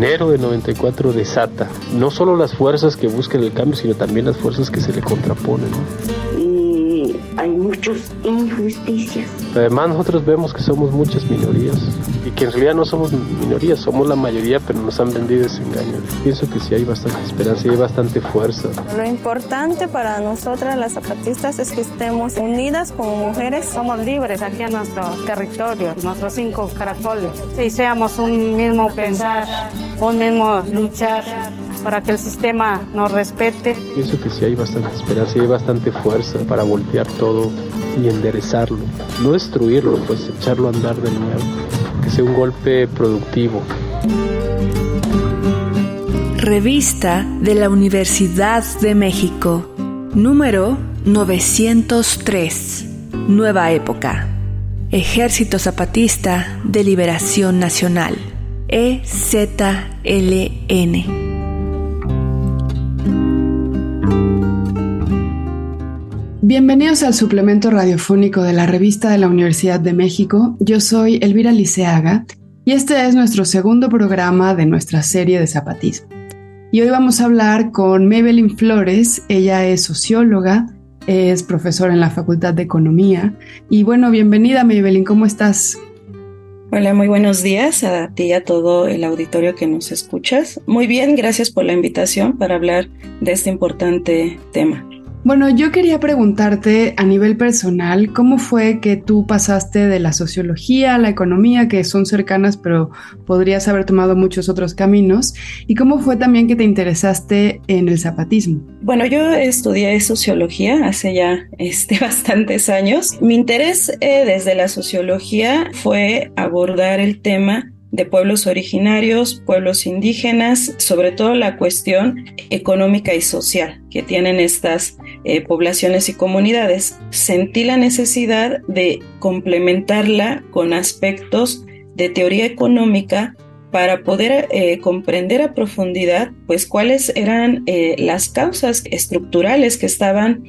enero de 94 desata no solo las fuerzas que buscan el cambio, sino también las fuerzas que se le contraponen. Muchas injusticias. Además nosotros vemos que somos muchas minorías y que en realidad no somos minorías, somos la mayoría, pero nos han vendido ese engaño. Pienso que sí hay bastante esperanza y hay bastante fuerza. Lo importante para nosotras las zapatistas es que estemos unidas como mujeres. Somos libres aquí en nuestro territorio, nuestros cinco caracoles. Y seamos un mismo pensar, un mismo luchar para que el sistema nos respete. Pienso que sí hay bastante esperanza y hay bastante fuerza para voltear todo y enderezarlo. No destruirlo, pues echarlo a andar de nuevo. Que sea un golpe productivo. Revista de la Universidad de México, número 903. Nueva época. Ejército Zapatista de Liberación Nacional. EZLN. Bienvenidos al suplemento radiofónico de la revista de la Universidad de México. Yo soy Elvira Liceaga y este es nuestro segundo programa de nuestra serie de zapatismo. Y hoy vamos a hablar con Maybelline Flores. Ella es socióloga, es profesora en la Facultad de Economía. Y bueno, bienvenida Maybelline, ¿cómo estás? Hola, muy buenos días a ti y a todo el auditorio que nos escuchas. Muy bien, gracias por la invitación para hablar de este importante tema. Bueno, yo quería preguntarte a nivel personal, ¿cómo fue que tú pasaste de la sociología a la economía, que son cercanas, pero podrías haber tomado muchos otros caminos? ¿Y cómo fue también que te interesaste en el zapatismo? Bueno, yo estudié sociología hace ya este, bastantes años. Mi interés eh, desde la sociología fue abordar el tema de pueblos originarios, pueblos indígenas, sobre todo la cuestión económica y social que tienen estas eh, poblaciones y comunidades. Sentí la necesidad de complementarla con aspectos de teoría económica para poder eh, comprender a profundidad pues cuáles eran eh, las causas estructurales que estaban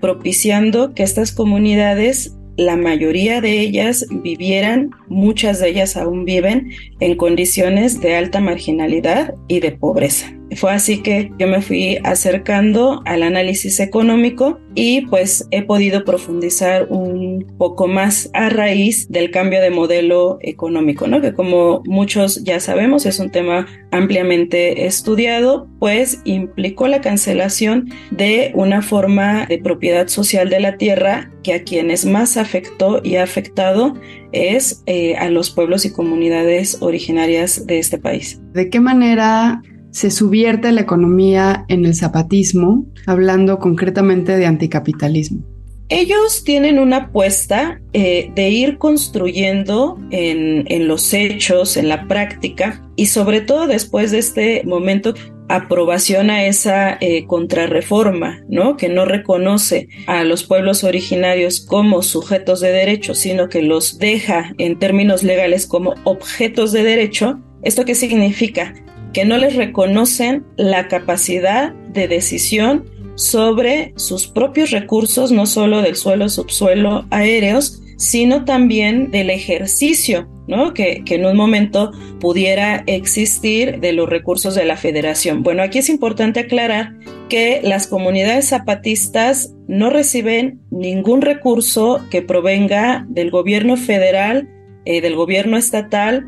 propiciando que estas comunidades la mayoría de ellas vivieran, muchas de ellas aún viven en condiciones de alta marginalidad y de pobreza. Fue así que yo me fui acercando al análisis económico y pues he podido profundizar un poco más a raíz del cambio de modelo económico, ¿no? Que como muchos ya sabemos es un tema ampliamente estudiado, pues implicó la cancelación de una forma de propiedad social de la tierra que a quienes más afectó y ha afectado es eh, a los pueblos y comunidades originarias de este país. ¿De qué manera se subierte la economía en el zapatismo, hablando concretamente de anticapitalismo? Ellos tienen una apuesta eh, de ir construyendo en, los hechos, en la práctica, y sobre todo después de este momento aprobación a esa eh, contrarreforma, ¿no? Que no reconoce a los pueblos originarios como sujetos de derecho, sino que los deja en términos legales como objetos de derecho. ¿Esto qué significa? Que no les reconocen la capacidad de decisión sobre sus propios recursos, no solo del suelo, subsuelo, aéreos, sino también del ejercicio, ¿no? Que, que, en un momento pudiera existir de los recursos de la federación. Bueno, aquí es importante aclarar que las comunidades zapatistas no reciben ningún recurso que provenga del gobierno federal, eh, del gobierno estatal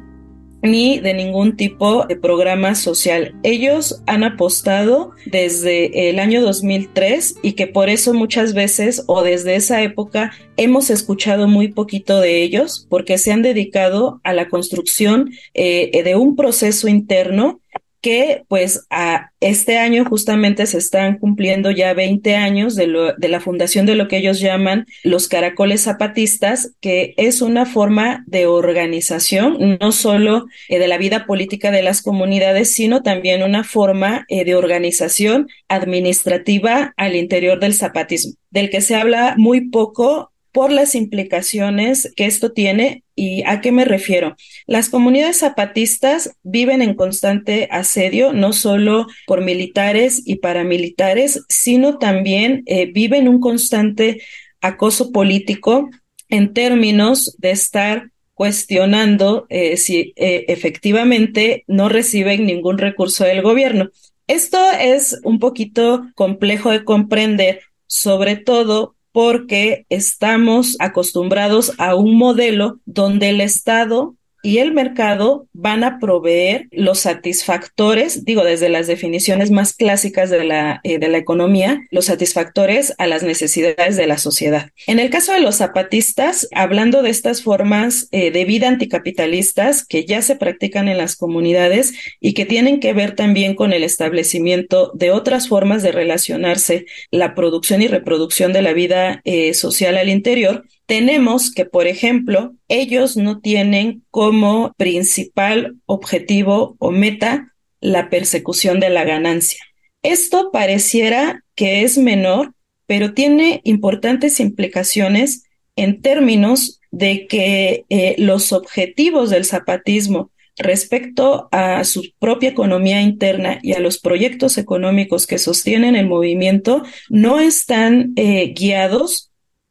ni de ningún tipo de programa social. Ellos han apostado desde el año 2003 y que por eso muchas veces o desde esa época hemos escuchado muy poquito de ellos porque se han dedicado a la construcción eh, de un proceso interno que pues a este año justamente se están cumpliendo ya 20 años de, lo, de, la fundación de lo que ellos llaman los caracoles zapatistas, que es una forma de organización, no solo eh, de la vida política de las comunidades, sino también una forma eh, de organización administrativa al interior del zapatismo, del que se habla muy poco por las implicaciones que esto tiene ¿Y a qué me refiero? Las comunidades zapatistas viven en constante asedio, no solo por militares y paramilitares, sino también eh, viven un constante acoso político en términos de estar cuestionando eh, si eh, efectivamente no reciben ningún recurso del gobierno. Esto es un poquito complejo de comprender, sobre todo porque estamos acostumbrados a un modelo donde el Estado y el mercado van a proveer los satisfactores, digo, desde las definiciones más clásicas de la, eh, de la economía, los satisfactores a las necesidades de la sociedad. En el caso de los zapatistas, hablando de estas formas eh, de vida anticapitalistas que ya se practican en las comunidades y que tienen que ver también con el establecimiento de otras formas de relacionarse la producción y reproducción de la vida eh, social al interior, tenemos que, por ejemplo, ellos no tienen como principal objetivo o meta la persecución de la ganancia. Esto pareciera que es menor, pero tiene importantes implicaciones en términos de que eh, los objetivos del zapatismo respecto a su propia economía interna y a los proyectos económicos que sostienen el movimiento no están eh, guiados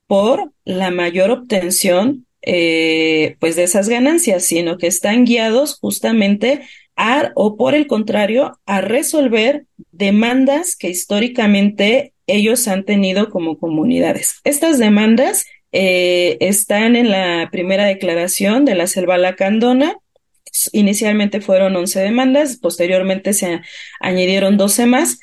por la mayor obtención eh, pues de esas ganancias, sino que están guiados justamente a, o por el contrario, a resolver demandas que históricamente ellos han tenido como comunidades. Estas demandas eh, están en la primera declaración de la selva lacandona. Inicialmente fueron 11 demandas, posteriormente se añadieron 12 más,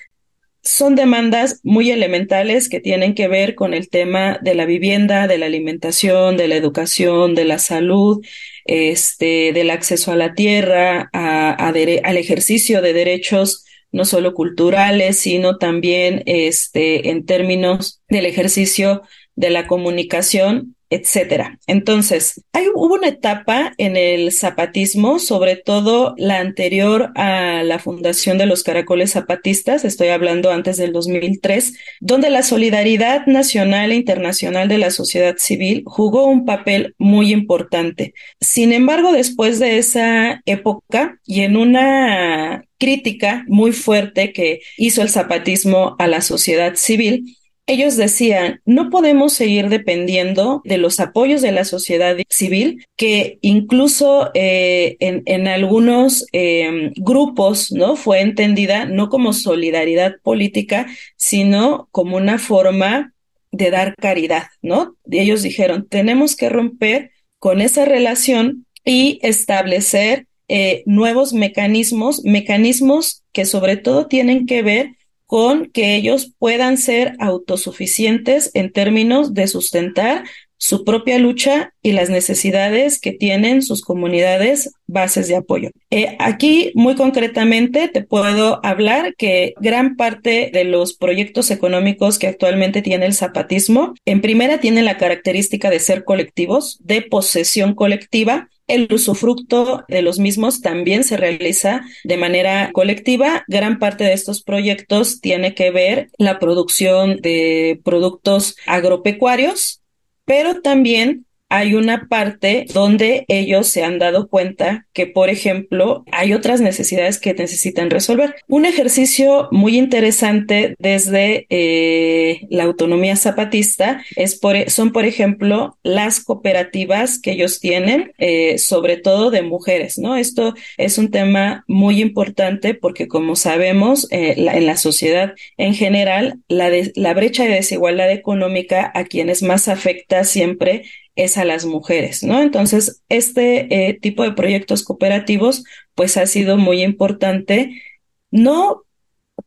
son demandas muy elementales que tienen que ver con el tema de la vivienda, de la alimentación, de la educación, de la salud, este, del acceso a la tierra, al ejercicio de derechos no solo culturales, sino también este, en términos del ejercicio de la comunicación etcétera. Entonces, hay, hubo una etapa en el zapatismo, sobre todo la anterior a la fundación de los caracoles zapatistas, estoy hablando antes del 2003, donde la solidaridad nacional e internacional de la sociedad civil jugó un papel muy importante. Sin embargo, después de esa época y en una crítica muy fuerte que hizo el zapatismo a la sociedad civil, ellos decían, no podemos seguir dependiendo de los apoyos de la sociedad civil, que incluso eh, en, algunos em, grupos, ¿no? Fue entendida no como solidaridad política, sino como una forma de dar caridad, ¿no? Ellos dijeron, tenemos que romper con esa relación y establecer eh, nuevos mecanismos, mecanismos que sobre todo tienen que ver con que ellos puedan ser autosuficientes en términos de sustentar su propia lucha y las necesidades que tienen sus comunidades bases de apoyo. Eh, aquí, muy concretamente, te puedo hablar que gran parte de los proyectos económicos que actualmente tiene el zapatismo, en primera, tienen la característica de ser colectivos, de posesión colectiva, el usufructo de los mismos también se realiza de manera colectiva. Gran parte de estos proyectos tiene que ver la producción de productos agropecuarios, pero también hay una parte donde ellos se han dado cuenta que, por ejemplo, hay otras necesidades que necesitan resolver. Un ejercicio muy interesante desde eh, la autonomía zapatista es por, son, por ejemplo, las cooperativas que ellos tienen, eh, sobre todo de mujeres, ¿no? Esto es un tema muy importante porque, como sabemos, eh, en la sociedad en general, la, la brecha de desigualdad económica a quienes más afecta siempre es a las mujeres, ¿no? Entonces, este eh, tipo de proyectos cooperativos, pues ha sido muy importante, no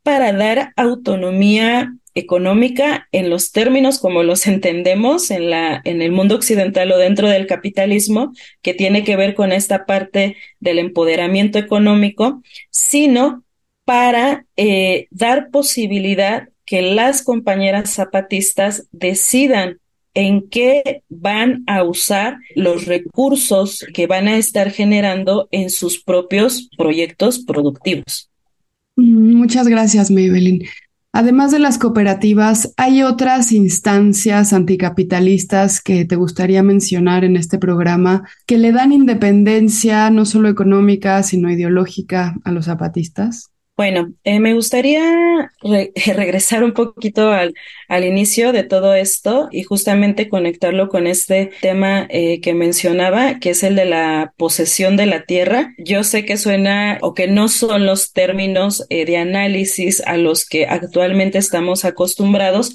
para dar autonomía económica en los términos como los entendemos en la en el mundo occidental o dentro del capitalismo que tiene que ver con esta parte del empoderamiento económico sino para eh, dar posibilidad que las compañeras zapatistas decidan en qué van a usar los recursos que van a estar generando en sus propios proyectos productivos. Mm, muchas gracias, Maybelline. Además de las cooperativas, ¿hay otras instancias anticapitalistas que te gustaría mencionar en este programa que le dan independencia no solo económica, sino ideológica a los zapatistas? Bueno, eh, me gustaría regresar un poquito al, al, inicio de todo esto y justamente conectarlo con este tema eh, que mencionaba, que es el de la posesión de la tierra. Yo sé que suena o que no son los términos eh, de análisis a los que actualmente estamos acostumbrados,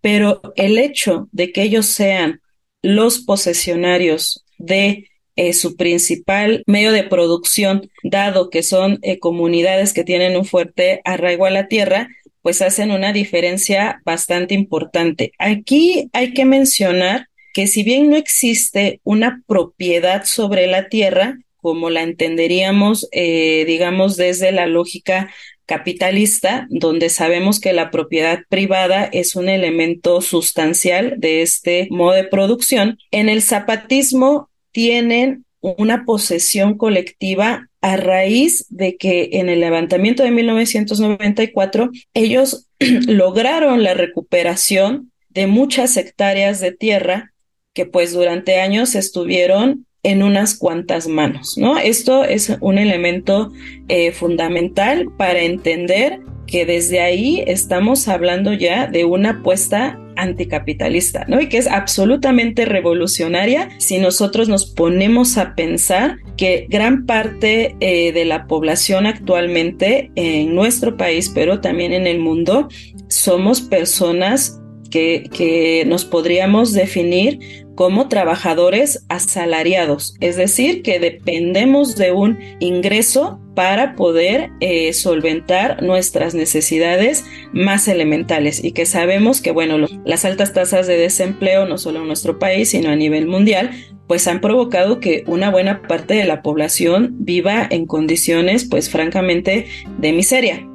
pero el hecho de que ellos sean los posesionarios de eh, su principal medio de producción, dado que son eh, comunidades que tienen un fuerte arraigo a la tierra, pues hacen una diferencia bastante importante. Aquí hay que mencionar que si bien no existe una propiedad sobre la tierra, como la entenderíamos, eh, digamos, desde la lógica capitalista, donde sabemos que la propiedad privada es un elemento sustancial de este modo de producción, en el zapatismo tienen una posesión colectiva a raíz de que en el levantamiento de 1994 ellos lograron la recuperación de muchas hectáreas de tierra que pues durante años estuvieron en unas cuantas manos, ¿no? Esto es un elemento eh, fundamental para entender que desde ahí estamos hablando ya de una apuesta anticapitalista, ¿no? Y que es absolutamente revolucionaria si nosotros nos ponemos a pensar que gran parte eh, de la población actualmente en nuestro país, pero también en el mundo, somos personas que, que nos podríamos definir como trabajadores asalariados, es decir, que dependemos de un ingreso para poder eh, solventar nuestras necesidades más elementales y que sabemos que, bueno, las altas tasas de desempleo, no solo en nuestro país, sino a nivel mundial, pues han provocado que una buena parte de la población viva en condiciones, pues francamente, de miseria,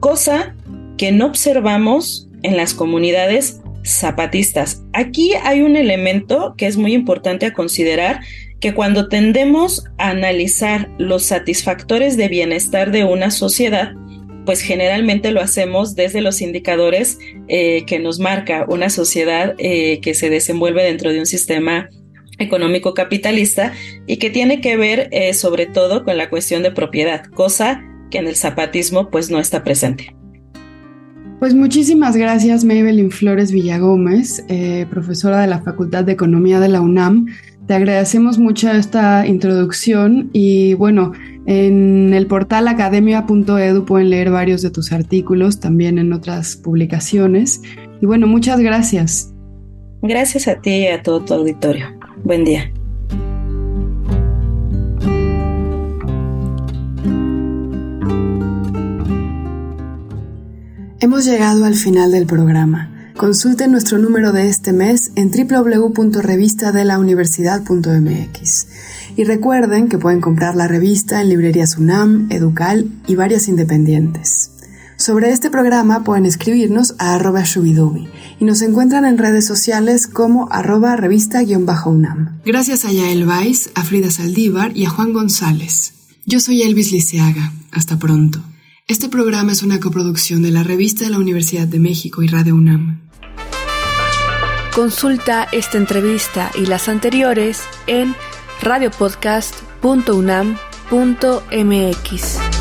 cosa que no observamos en las comunidades zapatistas. Aquí hay un elemento que es muy importante a considerar, que cuando tendemos a analizar los satisfactores de bienestar de una sociedad, pues generalmente lo hacemos desde los indicadores eh, que nos marca una sociedad eh, que se desenvuelve dentro de un sistema económico capitalista y que tiene que ver eh, sobre todo con la cuestión de propiedad, cosa que en el zapatismo pues no está presente. Pues muchísimas gracias Maybelline Flores Villagómez, profesora de la Facultad de Economía de la UNAM. Te agradecemos mucho esta introducción y bueno, en el portal academia.edu pueden leer varios de tus artículos, también en otras publicaciones. Y bueno, muchas gracias. Gracias a ti y a todo tu auditorio. Buen día. Hemos llegado al final del programa. Consulte nuestro número de este mes en www.revistadelauniversidad.mx. Y recuerden que pueden comprar la revista en librerías UNAM, Educal y varias independientes. Sobre este programa pueden escribirnos a arroba shubidubi y nos encuentran en redes sociales como arroba revista-unam. Gracias a Yael Weiss, a Frida Saldívar y a Juan González. Yo soy Elvis Liceaga. Hasta pronto. Este programa es una coproducción de la Revista de la Universidad de México y Radio UNAM. Consulta esta entrevista y las anteriores en radiopodcast.unam.mx.